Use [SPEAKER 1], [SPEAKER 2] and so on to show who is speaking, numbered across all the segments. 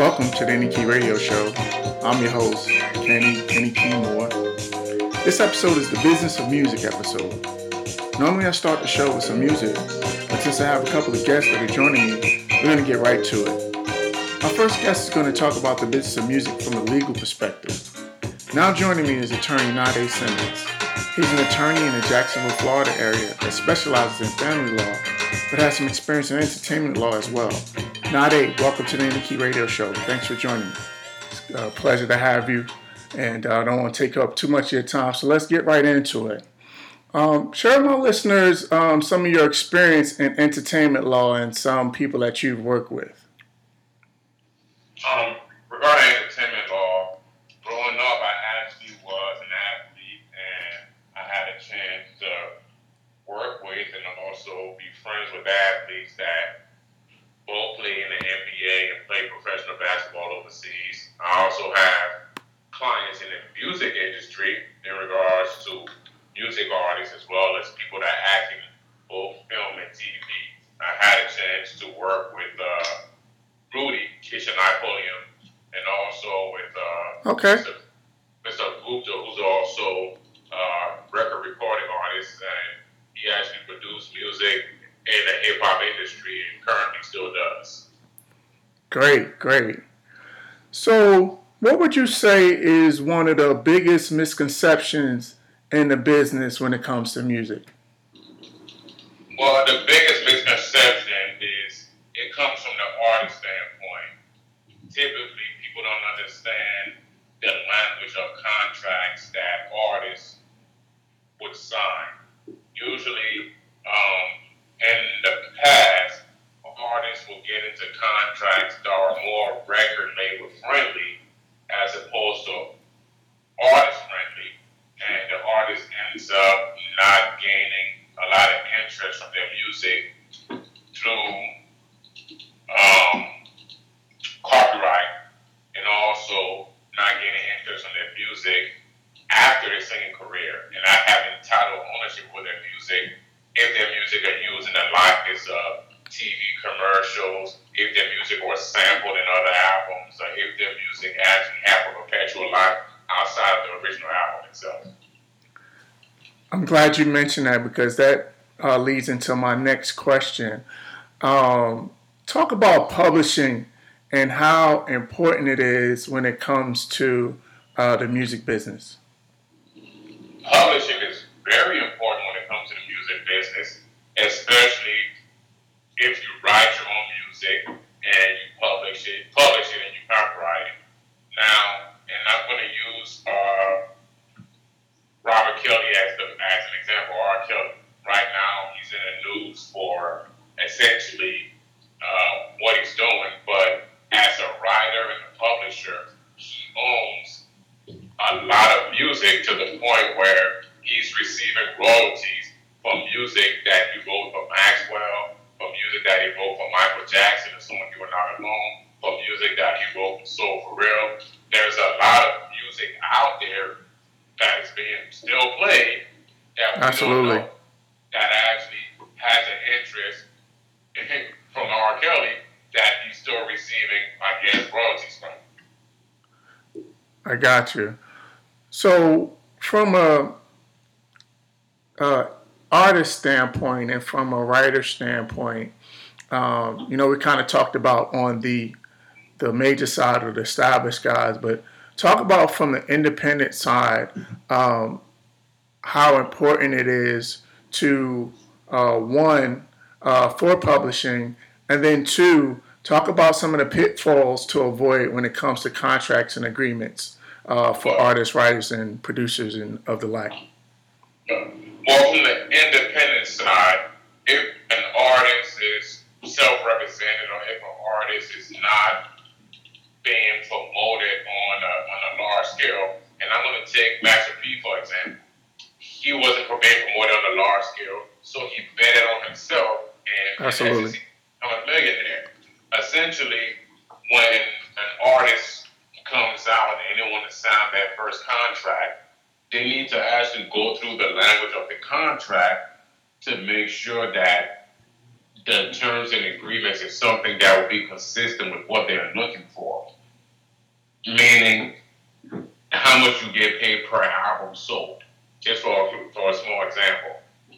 [SPEAKER 1] Welcome to the Any Key Radio Show. I'm your host, Kenny Kenny Key Moore. This episode is the Business of Music episode. Normally I start the show with some music, but since I have a couple of guests that are joining me, we're going to get right to it. Our first guest is going to talk about the business of music from a legal perspective. Now joining me is attorney Nah-Deh Simmons. He's an attorney in the Jacksonville, Florida area that specializes in family law, but has some experience in entertainment law as well. Nah-Deh, welcome to the Any Radio Show. Thanks for joining me. It's a pleasure to have you, and uh, I don't want to take up too much of your time, so let's get right into it. Um, share with my listeners um, some of your experience in entertainment law and some people that you've worked with.
[SPEAKER 2] Um, regarding entertainment law, growing up, I actually was an athlete, and I had a chance to work with and also be friends with athletes that both play in the NBA and play professional basketball overseas. I also have clients in the music industry in regards to music artists as well as people that act in both film and TV. I had a chance to work with uh, Rudy Kitchen Napoleon and also with uh,
[SPEAKER 1] okay.
[SPEAKER 2] Mr. Gupta, who's also uh, record recording artist, and he actually produced music in the hip hop industry and currently still does.
[SPEAKER 1] Great, great. So, what would you say is one of the biggest misconceptions in the business when it comes to music?
[SPEAKER 2] Well, the biggest misconception is it comes from the artist standpoint. Typically, people don't understand the language of contracts that artists would sign. Usually, um, in the past, artists will get into contracts that are more record label friendly as opposed to artist friendly, and the artist ends up not gaining a lot of interest from their music through um, copyright and also not gaining interest in their music after their singing career and not having title ownership with their music. If their music are used in the likeness of TV commercials, if their music was sampled in other albums, or if their music actually have a perpetual life outside of the original album itself.
[SPEAKER 1] I'm glad you mentioned that because that uh, leads into my next question. Um, talk about publishing and how important it is when it comes to uh, the music business.
[SPEAKER 2] Publishing is very important when it comes to the music business, especially if you write your music and you publish it, publish it and you copyright it. Now, and I'm going to use uh, Robert Kelly as, the, as an example. R. Kelly, right now, he's in the news for essentially uh, what he's doing, but as a writer and a publisher, he owns a lot of music to the point where he's receiving royalties from music that he wrote for Maxwell, from music that he wrote for Michael Jackson and Someone You Are Not Alone, from music that he wrote for Soul for Real. There's a lot of music out there that is being still played that
[SPEAKER 1] Absolutely.
[SPEAKER 2] that actually has an interest from R. Kelly that he's still receiving, I guess, royalties from.
[SPEAKER 1] I got you. So, from a, a artist standpoint and from a writer standpoint, um, you know, we kind of talked about on the the major side of the established guys, but talk about from the independent side um, how important it is to uh, one uh, for publishing, and then two talk about some of the pitfalls to avoid when it comes to contracts and agreements uh, for artists, writers, and producers and of the like.
[SPEAKER 2] Well, from the independent side, if an artist is self-represented or if an artist is not being promoted on a, on a large scale, and I'm going to take Master P for example. He wasn't being promoted on a large scale, so he betted on himself and
[SPEAKER 1] Absolutely.
[SPEAKER 2] become a millionaire. Essentially, when an artist comes out and they want to sign that first contract, they need to actually go through the language of the contract to make sure that the terms and agreements is something that will be consistent with what they're looking for. Meaning, how much you get paid per album sold. Just for, for a small example.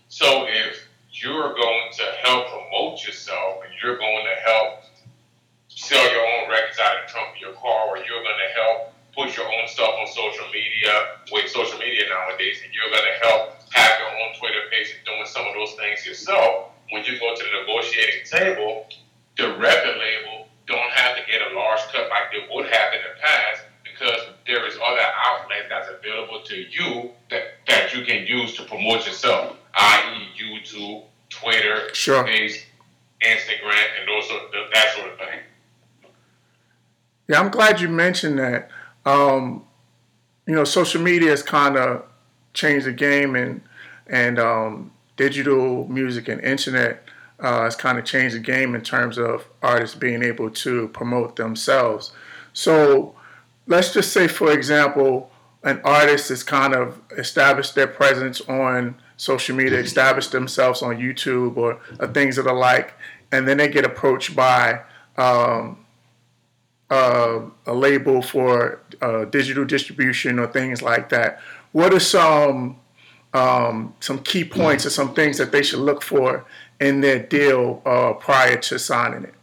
[SPEAKER 2] So if you're going to help promote yourself and you're going to help sell your own records out of the trunk of your car, or you're going to help push your own stuff on social media with social media nowadays, and you're going to help have your own Twitter page and doing some of those things yourself. When you go to the negotiating table, the record label don't have to get a large cut like they would have in the past because there is other outlets that's available to you that, that you can use to promote yourself, i.e., YouTube,
[SPEAKER 1] Sure.
[SPEAKER 2] Instagram, and of, that sort of thing.
[SPEAKER 1] Yeah, I'm glad you mentioned that. Um, you know, social media has kind of changed the game, and and um, digital music and internet uh, has kind of changed the game in terms of artists being able to promote themselves. So, let's just say, for example, an artist has kind of established their presence on social media, established themselves on YouTube or, or things of the like, and then they get approached by um, uh, a label for uh, digital distribution or things like that. What are some um, some key points or some things that they should look for in their deal uh, prior to signing it?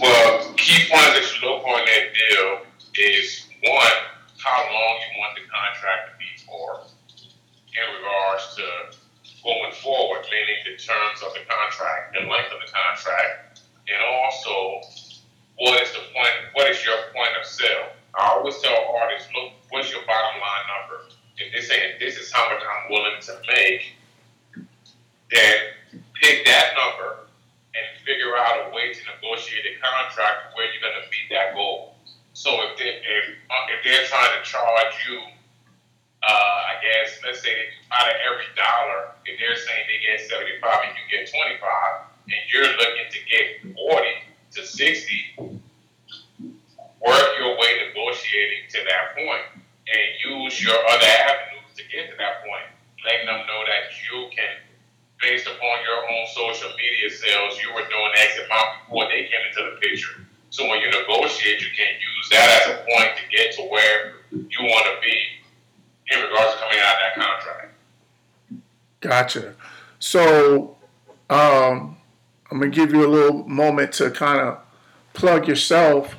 [SPEAKER 2] Well, key points that you look for in that deal is one, how long you want the contract to be for in regards to going forward, meaning the terms of the contract, the length of the contract, and also what is the point? What is your point of sale? I always tell artists, look, what's your bottom line number? If they're saying this is how much I'm willing to make, then pick that number and figure out a way to negotiate a contract where you're going to meet that goal. So if they if, uh, if they're trying to charge you, uh, I guess let's say out of every dollar, if they're saying they get 75 and you get 25, and you're looking to get 40 to 60, work your way negotiating to that point and use your other avenues to get to that point, letting them know that you can, based upon your own social media sales, you were doing X amount before they came into the picture. So when you negotiate, you can use that as a point to get to where you want to be in regards to coming out of that contract.
[SPEAKER 1] Gotcha. So um, I'm gonna give you a little moment to kind of plug yourself.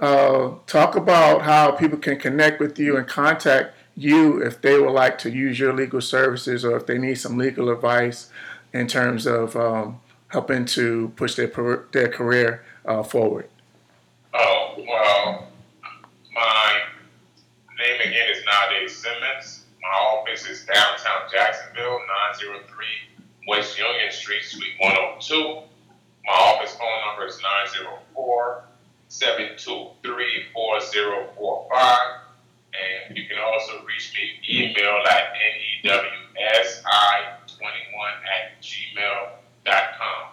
[SPEAKER 1] Uh, talk about how people can connect with you and contact you if they would like to use your legal services or if they need some legal advice in terms of um, helping to push their their career uh, forward.
[SPEAKER 2] Oh well, my name again is Nah-Deh Simmons. My office is downtown Jacksonville, 903 West Union Street, Suite 102. My office phone number is 904 723 4045. And you can also reach me email at newsi21 at gmail.com.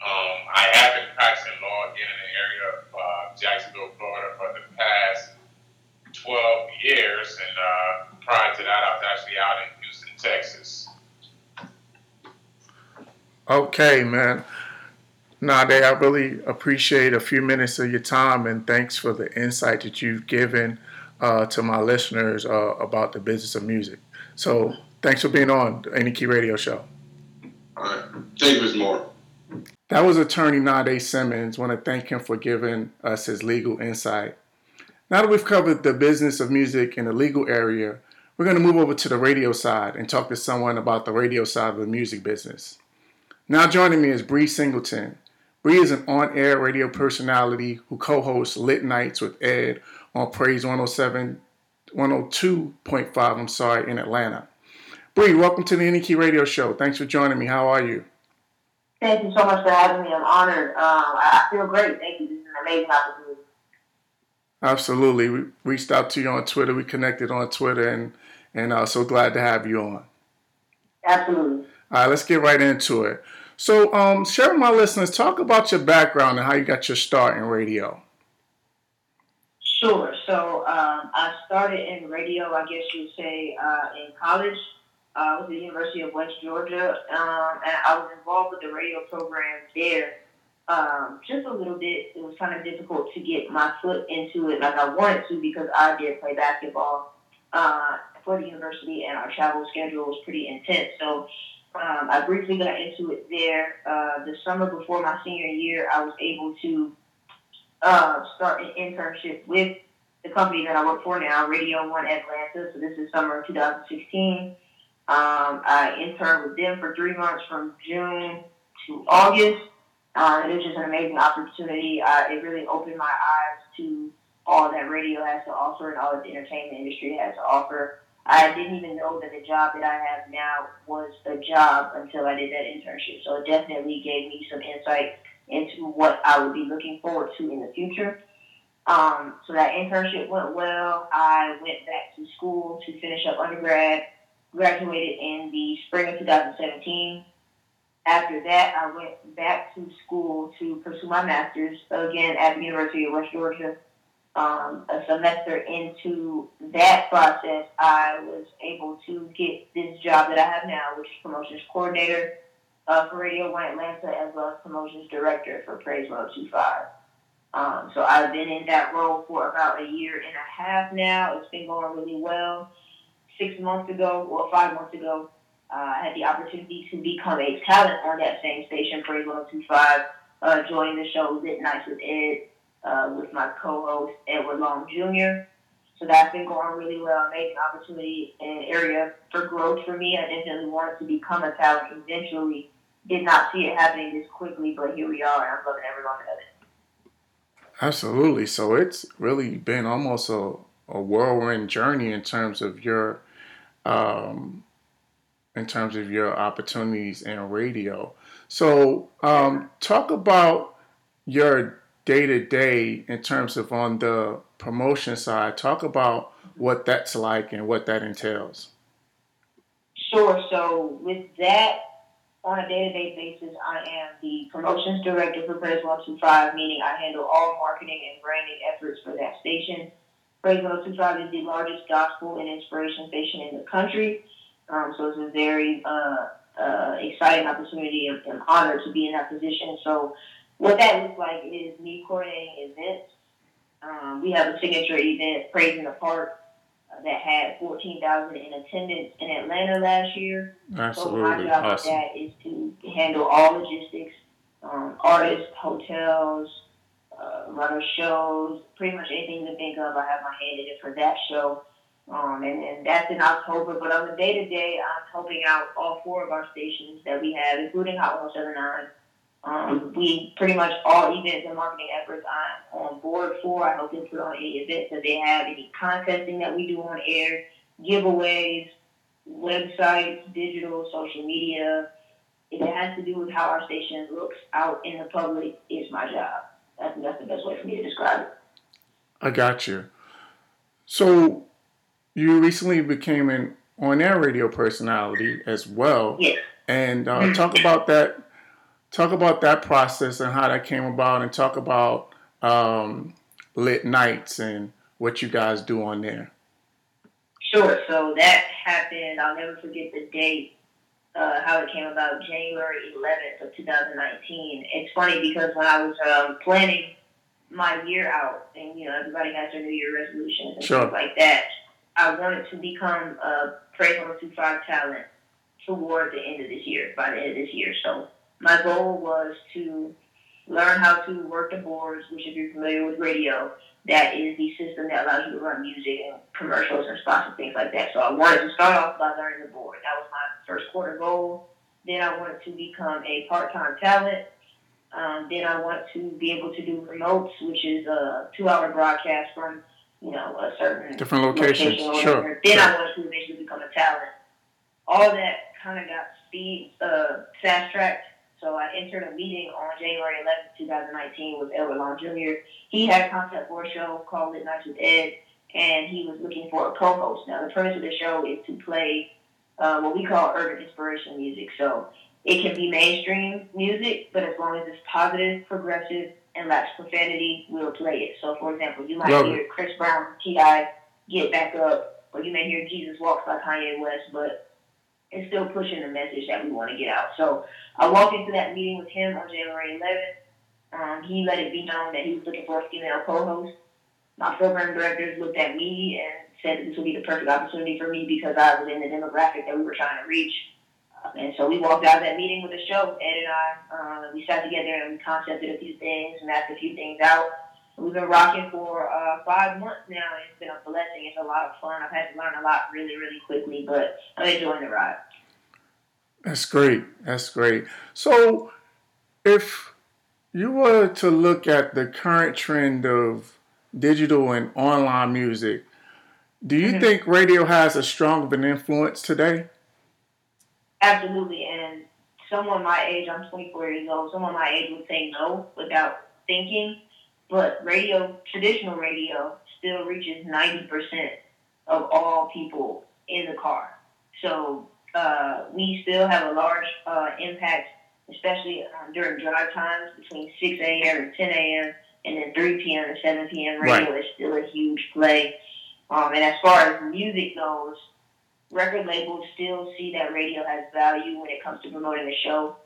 [SPEAKER 2] Um, I have been practicing law in the area of uh, Jacksonville, Florida for the past 12 years. And uh, prior to that, I was actually out in Houston, Texas.
[SPEAKER 1] Okay, man. Nah-Deh, I really appreciate a few minutes of your time and thanks for the insight that you've given uh, to my listeners uh, about the business of music. So thanks for being on the Any Key Radio Show.
[SPEAKER 2] All right. Thank you. Moore.
[SPEAKER 1] That was attorney Nah-Deh Simmons. I want to thank him for giving us his legal insight. Now that we've covered the business of music in the legal area, we're going to move over to the radio side and talk to someone about the radio side of the music business. Now joining me is Bre Singleton. Bre is an on air radio personality who co hosts Lit Nights with Ed on Praise 107, 102.5, I'm sorry, in Atlanta. Bre, welcome to the Any Key Radio Show. Thanks for joining me. How are you?
[SPEAKER 3] Thank you so much for having me. I'm honored. Um, I feel great. Thank you. This is an amazing opportunity.
[SPEAKER 1] Absolutely. We reached out to you on Twitter. We connected on Twitter, and and uh, so glad to have you on.
[SPEAKER 3] Absolutely.
[SPEAKER 1] All right, let's get right into it. So, um, share with my listeners, talk about your background and how you got your start in radio.
[SPEAKER 3] Sure. So, um, I started in radio, I guess you'd say, uh, in college. I was at the University of West Georgia, um, and I was involved with the radio program there um, just a little bit. It was kind of difficult to get my foot into it like I wanted to because I did play basketball uh, for the university, and our travel schedule was pretty intense. So um, I briefly got into it there. Uh, the summer before my senior year, I was able to uh, start an internship with the company that I work for now, Radio One Atlanta. So this is summer of 2016. Um, I interned with them for three months from June to August. Uh, it was just an amazing opportunity. It really opened my eyes to all that radio has to offer and all that the entertainment industry has to offer. I didn't even know that the job that I have now was a job until I did that internship. So it definitely gave me some insight into what I would be looking forward to in the future. Um, so that internship went well. I went back to school to finish up undergrad, graduated in the spring of 2017. After that, I went back to school to pursue my master's again at the University of West Georgia. Um, a semester into that process, I was able to get this job that I have now, which is promotions coordinator uh, for Radio One Atlanta, as well as promotions director for Praise 1025. Um, so I've been in that role for about a year and a half now. It's been going really well. Six months ago, or five months ago, uh, I had the opportunity to become a talent on that same station, Praise 1025, uh, joining the show Lit Nights with Ed uh, with my co-host Edward Long Jr. So that's been going really well. Amazing opportunity and area for growth for me. I definitely wanted to become a talent eventually. Did not see it happening this quickly, but here we are, and I'm loving every moment of it.
[SPEAKER 1] Absolutely. So it's really been almost a, a whirlwind journey in terms of your um, in terms of your opportunities in radio. So um, talk about your day to day in terms of on the promotion side. Talk about what that's like and what that entails.
[SPEAKER 3] Sure. So with that, on a day-to-day basis, I am the promotions director for Praise 125, meaning I handle all marketing and branding efforts for that station. Praise 125 is the largest gospel and inspiration station in the country. Um, so it's a very uh, uh, exciting opportunity and, and honor to be in that position. So what that looks like is me coordinating events. Um, we have a signature event, Praise in the Park, uh, that had 14,000 in attendance in Atlanta last year.
[SPEAKER 1] Absolutely.
[SPEAKER 3] So my job
[SPEAKER 1] awesome.
[SPEAKER 3] that is to handle all logistics, um, artists, hotels, uh, runner shows, pretty much anything you can think of. I have my hand in it for that show. Um, and, and that's in October. But on the day to day, I'm helping out all four of our stations that we have, including Hot 179. Um, we pretty much all events and marketing efforts I'm on board for. I help them put on any events that they have, any contesting that we do on air, giveaways, websites, digital, social media. If it has to do with how our station looks out in the public, it's my job. That's, that's the best way for me to describe it.
[SPEAKER 1] I got you. So you recently became an on-air radio personality as well.
[SPEAKER 3] Yes.
[SPEAKER 1] And uh, talk about that. Talk about that process and how that came about, and talk about um, lit nights and what you guys do on there.
[SPEAKER 3] Sure. So that happened. I'll never forget the date. Uh, how it came about, January 11th of 2019. It's funny because when I was um, planning my year out, and you know everybody has their New Year resolutions and
[SPEAKER 1] Sure.
[SPEAKER 3] things like that, I wanted to become a Praise 125 talent toward the end of this year, by the end of this year. So my goal was to learn how to work the boards, which if you're familiar with radio, that is the system that allows you to run music and commercials and spots and things like that. So I wanted to start off by learning the board. That was my first quarter goal. Then I wanted to become a part-time talent. Um, then I want to be able to do remotes, which is a two-hour broadcast from, you know, a certain
[SPEAKER 1] Different locations,
[SPEAKER 3] location
[SPEAKER 1] sure.
[SPEAKER 3] Then
[SPEAKER 1] sure.
[SPEAKER 3] I wanted to eventually become a talent. All that kind of got speed, uh, fast tracked. So I entered a meeting on January 11th, 2019 with Edward Long Jr. He had a concept for a show called Lit Nights with Ed, and he was looking for a co-host. Now the premise of the show is to play uh, what we call urban inspiration music. So it can be mainstream music, but as long as it's positive, progressive, and lacks profanity, we'll play it. So for example, you might
[SPEAKER 1] Love
[SPEAKER 3] hear Chris Brown, T.I., Get Back Up, or you may hear Jesus Walks by Kanye West, but and still pushing the message that we want to get out. So I walked into that meeting with him on January 11th. Um, he let it be known that he was looking for a female co-host. My program directors looked at me and said that this would be the perfect opportunity for me because I was in the demographic that we were trying to reach. Um, and so we walked out of that meeting with a show. Ed and I, uh, we sat together and we concepted a few things, mapped a few things out. We've been rocking for uh, five months now, and it's been a blessing. It's a lot of fun. I've had to learn a lot really, really quickly, but I'm enjoying the ride.
[SPEAKER 1] That's great. That's great. So, if you were to look at the current trend of digital and online music, do you mm-hmm. think radio has a strong of an influence today?
[SPEAKER 3] Absolutely. And someone my age, I'm 24 years old, someone my age would say no without thinking. But radio, traditional radio, still reaches 90% of all people in the car. So uh, we still have a large uh, impact, especially um, during drive times between 6 a.m. and 10 a.m. and then 3 p.m. and 7 p.m. Radio right. is still a huge play. Um, and as far as music goes, record labels still see that radio has value when it comes to promoting a show.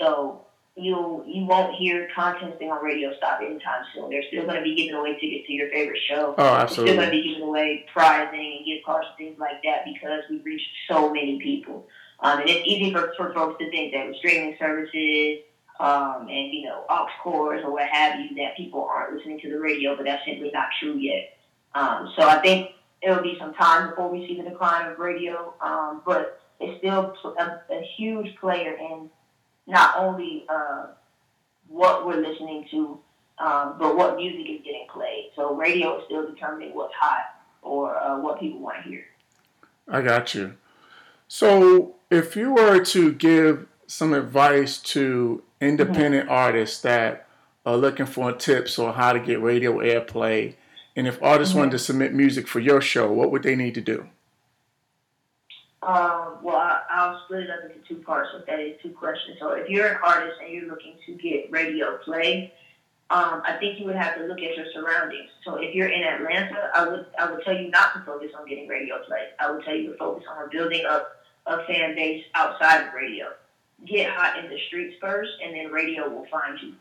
[SPEAKER 3] So you you won't hear contesting on radio stop anytime soon. They're still going to be giving away tickets to your favorite show.
[SPEAKER 1] Oh, absolutely.
[SPEAKER 3] They're still going to be giving away prizing and gift cards and things like that because we've reached so many people. Um, and it's easy for, for folks to think that with streaming services um, and you know aux cords or what have you that people aren't listening to the radio, but that's simply not true yet. Um, so I think it'll be some time before we see the decline of radio, um, but it's still a, a huge player in not only uh, what we're listening to, um, but what music is getting played. So radio is still determining what's hot or uh, what people want to hear.
[SPEAKER 1] I got you. So if you were to give some advice to independent mm-hmm. artists that are looking for tips on how to get radio airplay, and if artists mm-hmm. wanted to submit music for your show, what would they need to do?
[SPEAKER 3] Um, well, I, will split it up into two parts if that is two questions. So if you're an artist and you're looking to get radio play, um, I think you would have to look at your surroundings. So if you're in Atlanta, I would I would tell you not to focus on getting radio play. I would tell you to focus on building up a fan base outside of radio. Get hot in the streets first, and then radio will find you.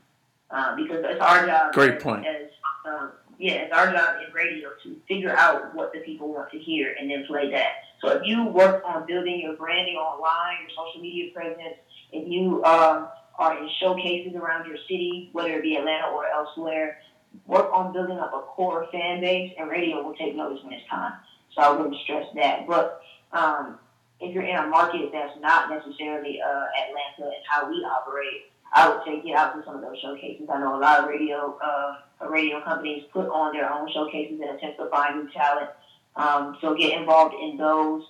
[SPEAKER 3] Uh, because it's our job.
[SPEAKER 1] Great point.
[SPEAKER 3] As, um, yeah, it's our job in radio to figure out what the people want to hear and then play that. So if you work on building your branding online, your social media presence, if you um, are in showcases around your city, whether it be Atlanta or elsewhere, work on building up a core fan base, and radio will take notice when it's time. So I wouldn't stress that. But um, if you're in a market that's not necessarily uh, Atlanta and how we operate, I would say get out to some of those showcases. I know a lot of radio uh, radio companies put on their own showcases to find new talent. Um, so get involved in those.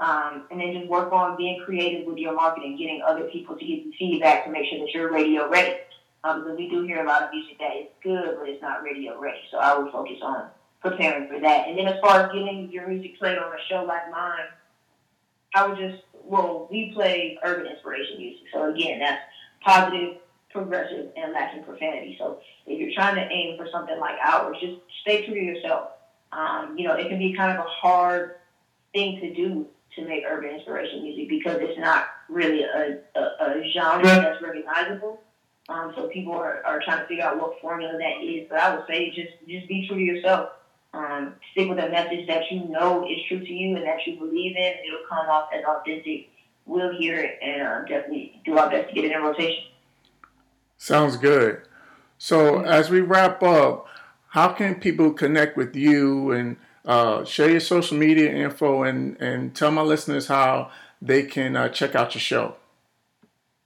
[SPEAKER 3] Um, and then just work on being creative with your marketing, getting other people to give you feedback to make sure that you're radio ready. Um, because we do hear a lot of music that is good, but it's not radio ready. So I would focus on preparing for that. And then as far as getting your music played on a show like mine, I would just, well, we play urban inspiration music. So again, that's positive, progressive, and lacking profanity. So if you're trying to aim for something like ours, just stay true to yourself. Um, you know, it can be kind of a hard thing to do to make urban inspiration music because it's not really a, a, a genre that's recognizable. Um, so people are, are trying to figure out what formula that is. But I would say just just be true to yourself. Um, stick with a message that you know is true to you and that you believe in. It'll come off as authentic. We'll hear it and uh, definitely do our best to get it in rotation.
[SPEAKER 1] Sounds good. So mm-hmm. as we wrap up, how can people connect with you and uh, share your social media info and, and tell my listeners how they can uh, check out your show?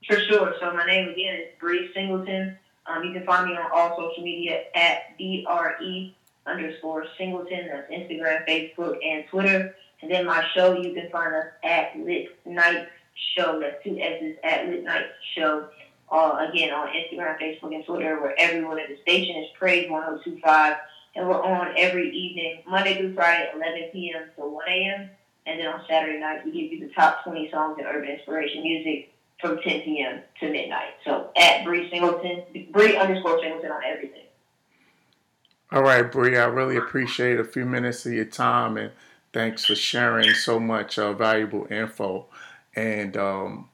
[SPEAKER 3] For sure. So my name again is Bre Singleton. Um, you can find me on all social media at B-R-E underscore Singleton. That's Instagram, Facebook, and Twitter. And then my show, you can find us at Lit Night Show. That's two S's at Lit Night Show uh, again on Instagram, Facebook, and Twitter, where everyone at the station is Praise 1025. And we're on every evening, Monday through Friday, 11 p.m. to 1 a.m. And then on Saturday night, we give you the top 20 songs in urban inspiration music from 10 p.m. to midnight. So at Bre Singleton, Bre underscore Singleton on everything.
[SPEAKER 1] All right, Bre, I really appreciate a few minutes of your time and thanks for sharing so much uh, valuable info. And um,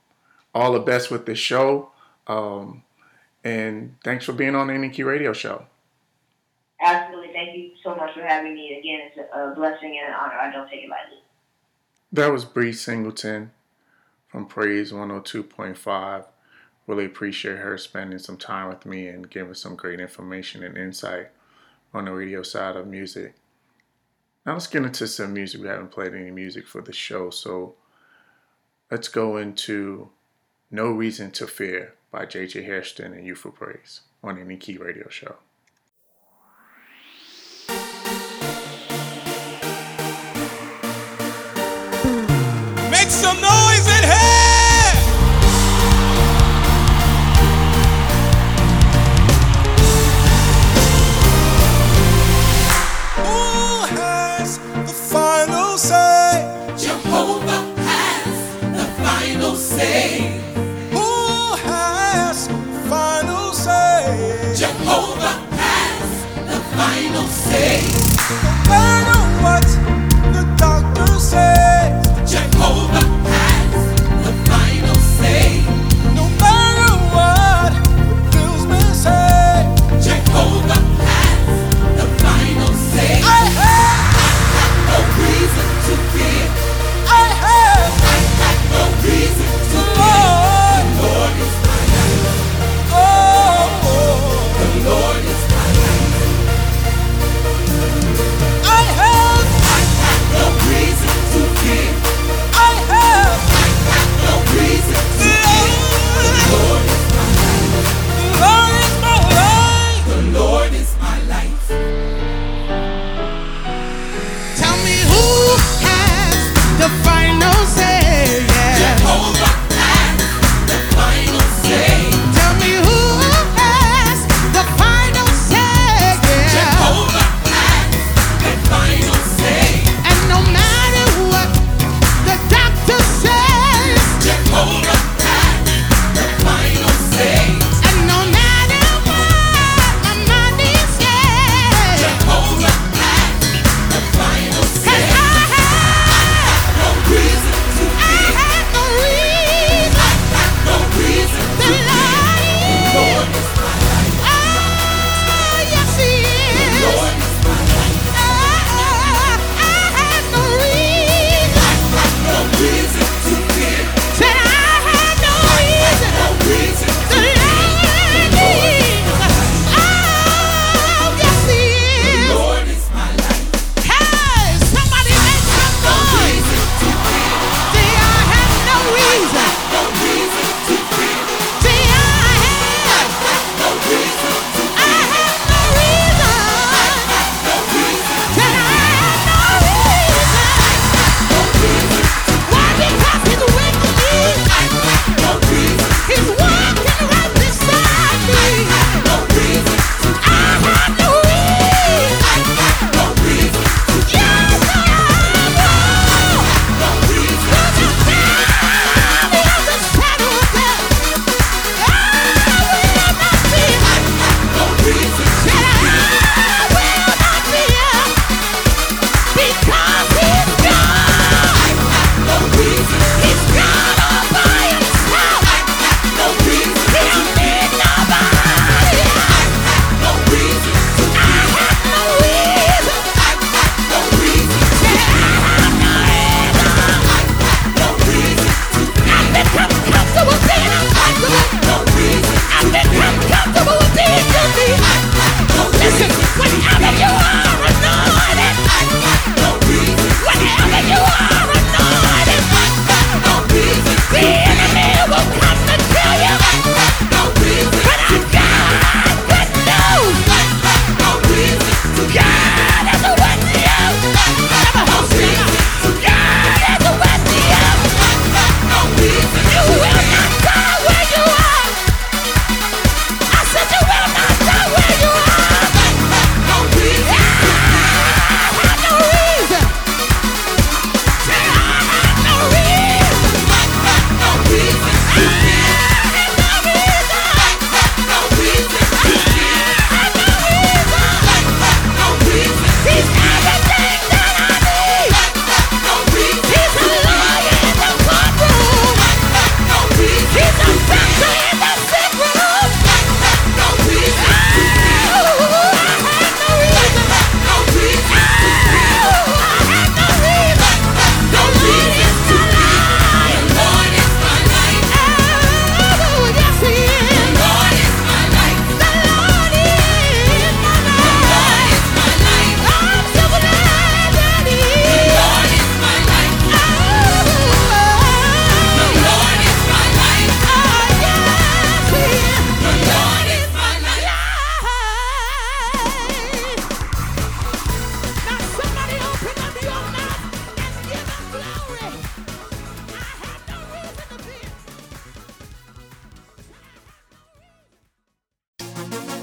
[SPEAKER 1] all the best with the show. Um, and thanks for being on the NQ Radio Show.
[SPEAKER 3] Absolutely. Thank you so much for having me. Again, it's a blessing and an honor. I don't take it lightly.
[SPEAKER 1] That was Bre Singleton from Praise 102.5. Really appreciate her spending some time with me and giving some great information and insight on the radio side of music. Now let's get into some music. We haven't played any music for the show, so let's go into No Reason to Fear by JJ Hairston and Youthful Praise on any Key Radio Show.
[SPEAKER 4] Make some noise in here! Who has the final say?
[SPEAKER 5] Jump
[SPEAKER 4] up has the final say?
[SPEAKER 5] Final say.
[SPEAKER 4] No matter what the doctor says,
[SPEAKER 5] Jehovah has the final say.
[SPEAKER 4] no matter what bills may say,
[SPEAKER 5] Jehovah has the final say.
[SPEAKER 4] I have,
[SPEAKER 5] No reason to fear.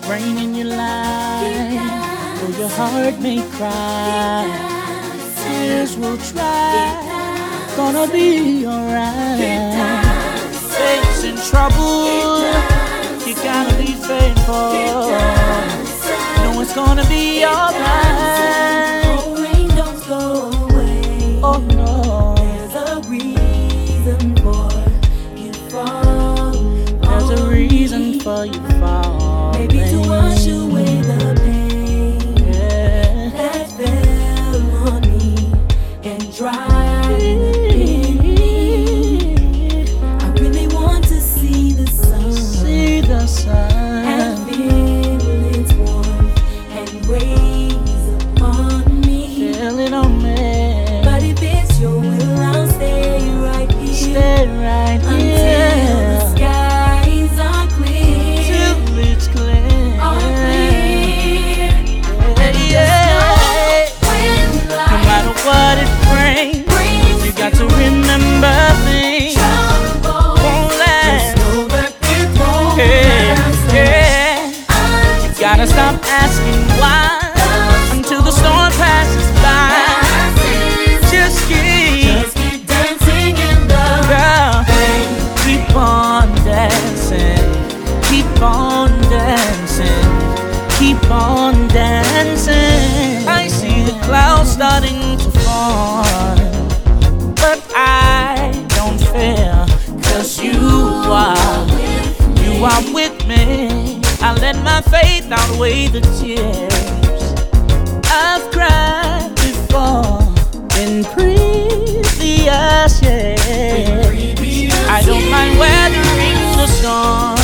[SPEAKER 6] rain in your life, or your heart may cry. Tears will dry, gonna be alright. Facing trouble, you gotta be faithful. No, it's gonna be alright.
[SPEAKER 7] Oh, for you
[SPEAKER 6] gotta stop asking why until the storm passes by. Just keep,
[SPEAKER 7] Just keep dancing in the
[SPEAKER 6] rain. Keep on dancing, keep on dancing, keep on dancing. I see the clouds starting to form, but I don't fear, cause you are, you are with me. I let my faith outweigh the tears I've cried before in previous years. I don't mind weathering the storm.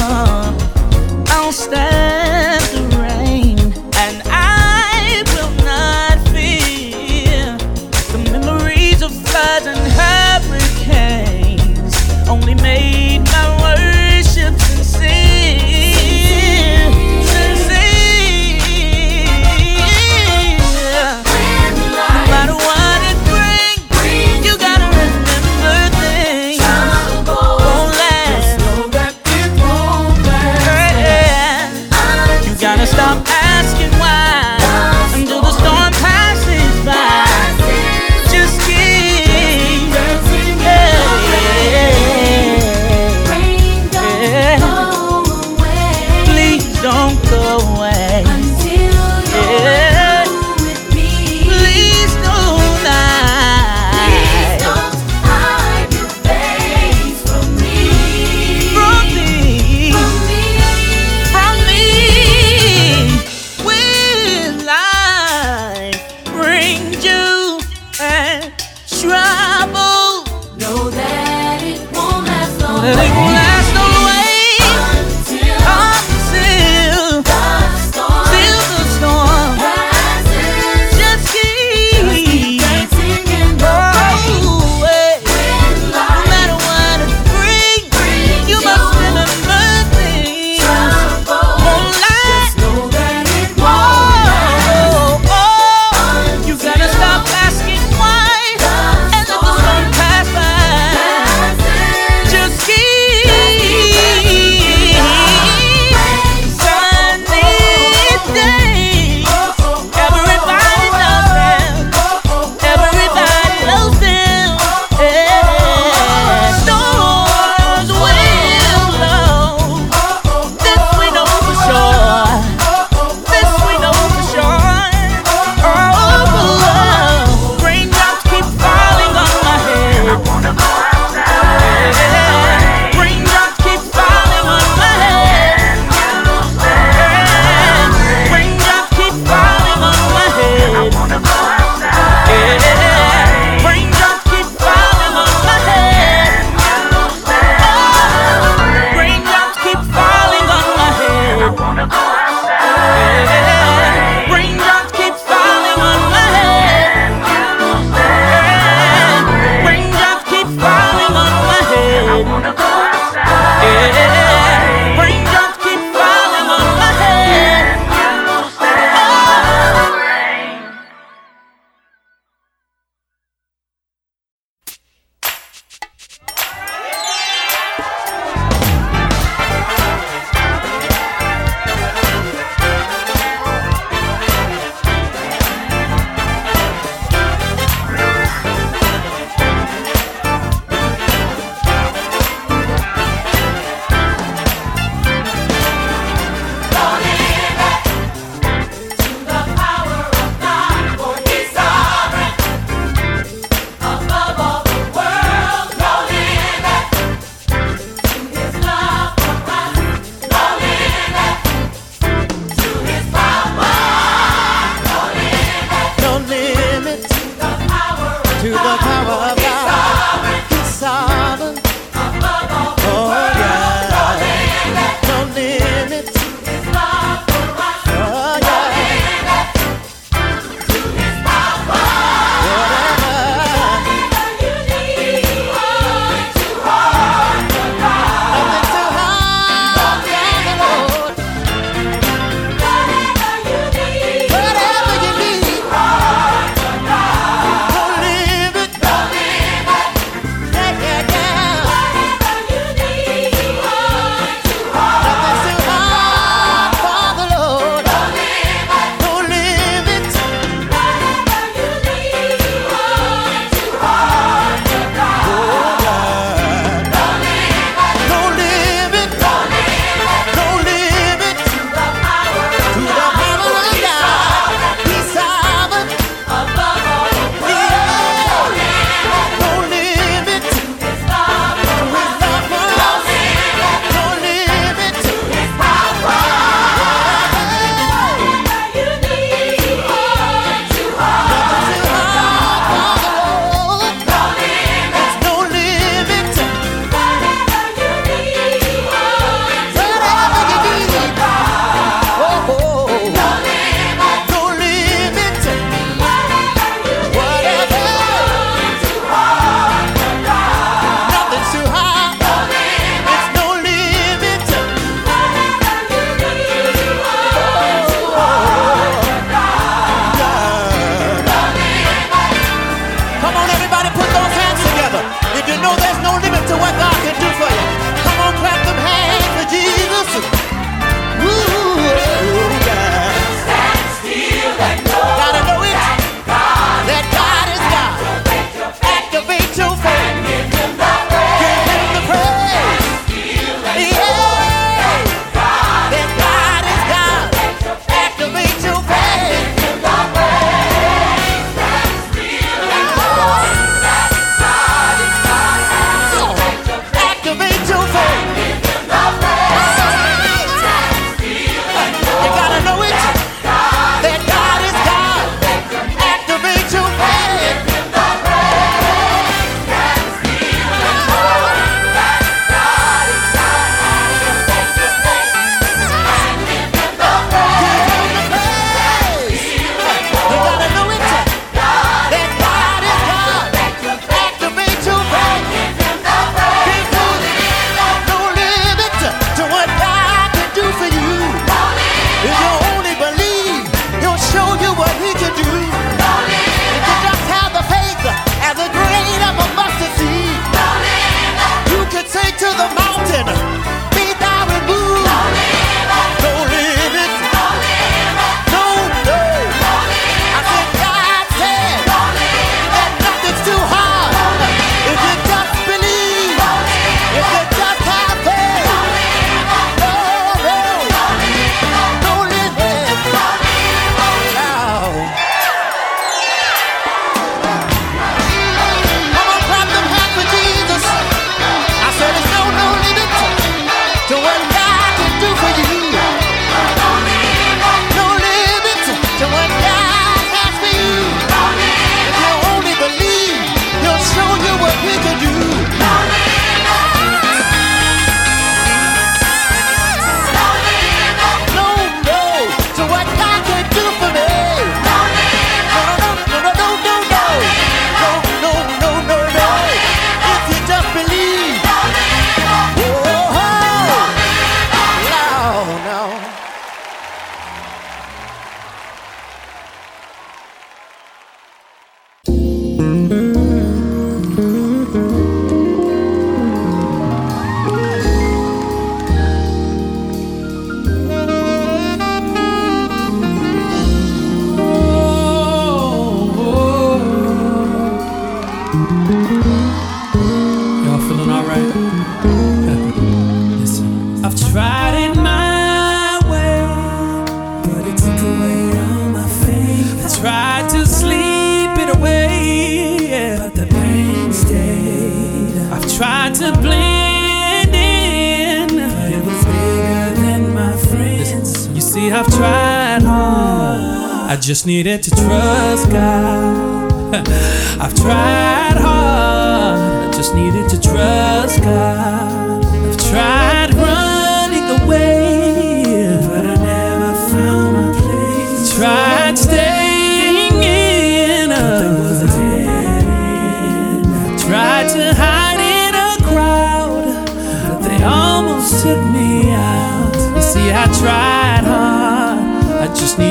[SPEAKER 6] Just
[SPEAKER 8] needed to trust God. I've tried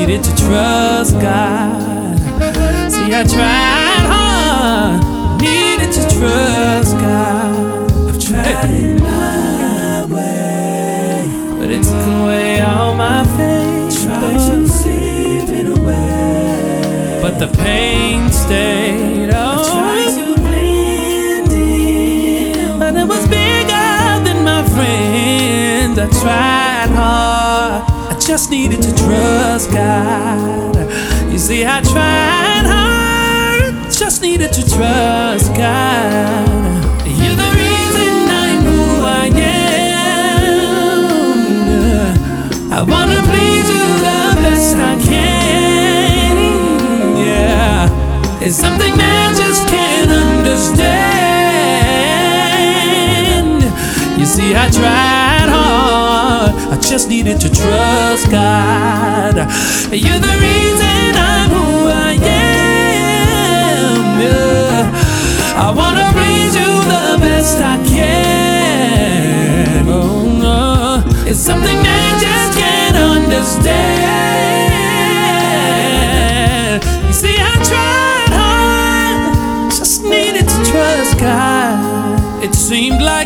[SPEAKER 8] needed to trust God. See, I tried hard, needed to trust God. I've tried it my way, but it took away all my faith. Tried to sleep it away, but the pain stayed. Oh, tried to blend in, but it was bigger than my friends. I tried hard. Just needed to trust God. You see, I tried hard, just needed to trust God. You're the reason I'm who I am. I wanna please you the best I can. Yeah, it's something man just can't understand. You see, I tried hard. I just needed to trust God. You're the reason I'm who I am. Yeah. I wanna please you the best I can. Oh, no. It's something man just can't understand. You see, I tried hard. Just needed to trust God. It seemed like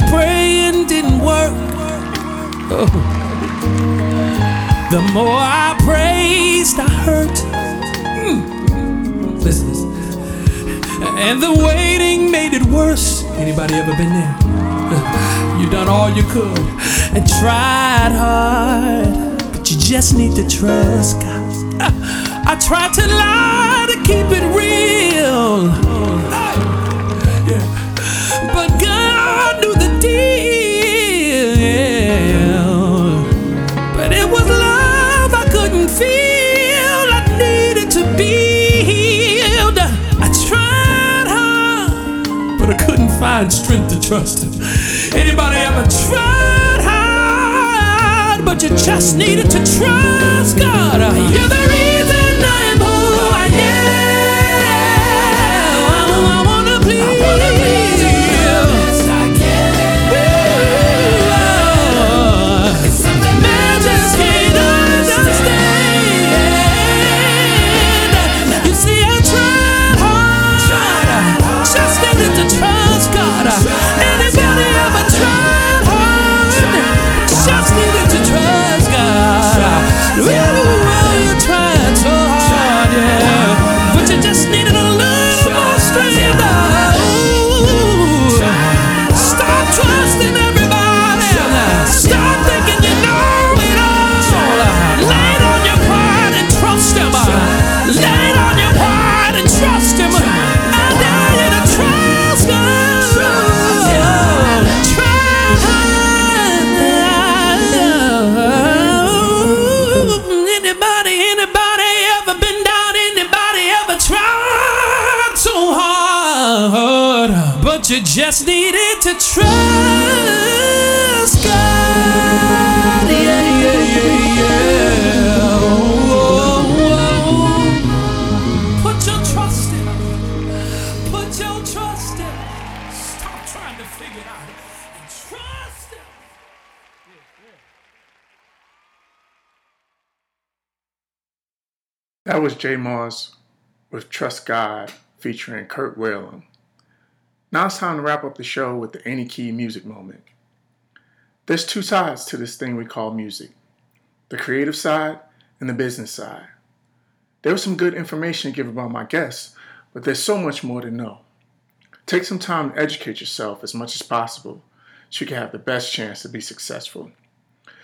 [SPEAKER 8] The more I praised, I hurt. Mm. Listen, listen. And the waiting made it worse. Anybody ever been there? You done all you could and tried hard, but you just need to trust God. I tried to lie to keep it real. Yeah. Trust Him. Anybody ever tried hard, but you just needed to trust God? You're
[SPEAKER 1] J Moss with Trust God featuring Kurt Whalen. Now it's time to wrap up the show with the Any Key music moment. There's two sides to this thing we call music the creative side and the business side. There was some good information given by my guests, but there's so much more to know. Take some time to educate yourself as much as possible so you can have the best chance to be successful.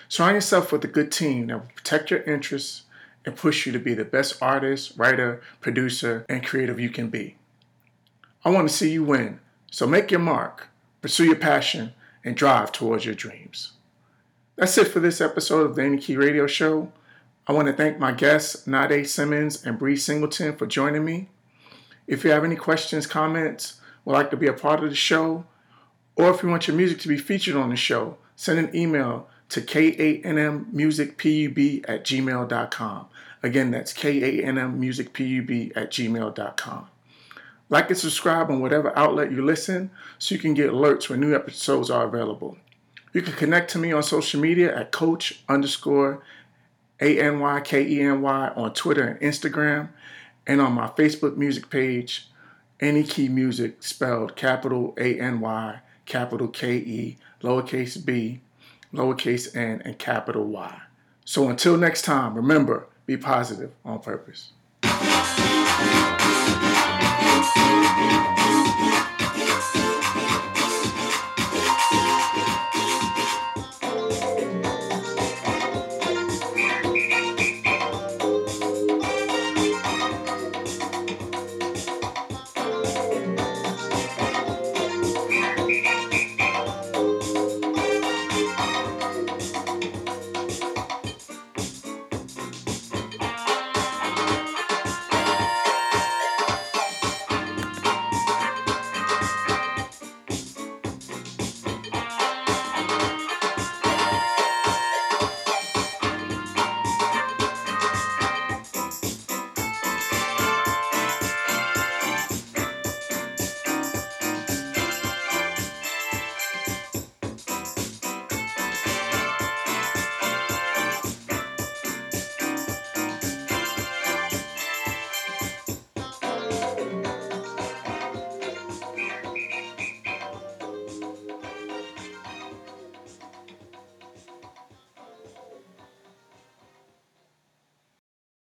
[SPEAKER 1] Surround yourself with a good team that will protect your interests and push you to be the best artist, writer, producer, and creative you can be. I want to see you win, so make your mark, pursue your passion, and drive towards your dreams. That's it for this episode of the Any Key Radio Show. I want to thank my guests, Nah-Deh Simmons and Bre Singleton, for joining me. If you have any questions, comments, would like to be a part of the show, or if you want your music to be featured on the show, send an email to k8nmmusicpub at gmail.com. Again, that's k8nmmusicpub at gmail.com. Like and subscribe on whatever outlet you listen so you can get alerts when new episodes are available. You can connect to me on social media at coach underscore A-N-Y-K-E-N-Y on Twitter and Instagram and on my Facebook music page, Any Key Music spelled capital A-N-Y, capital K-E, lowercase b, lowercase n, and capital Y. So until next time, remember, be positive on purpose.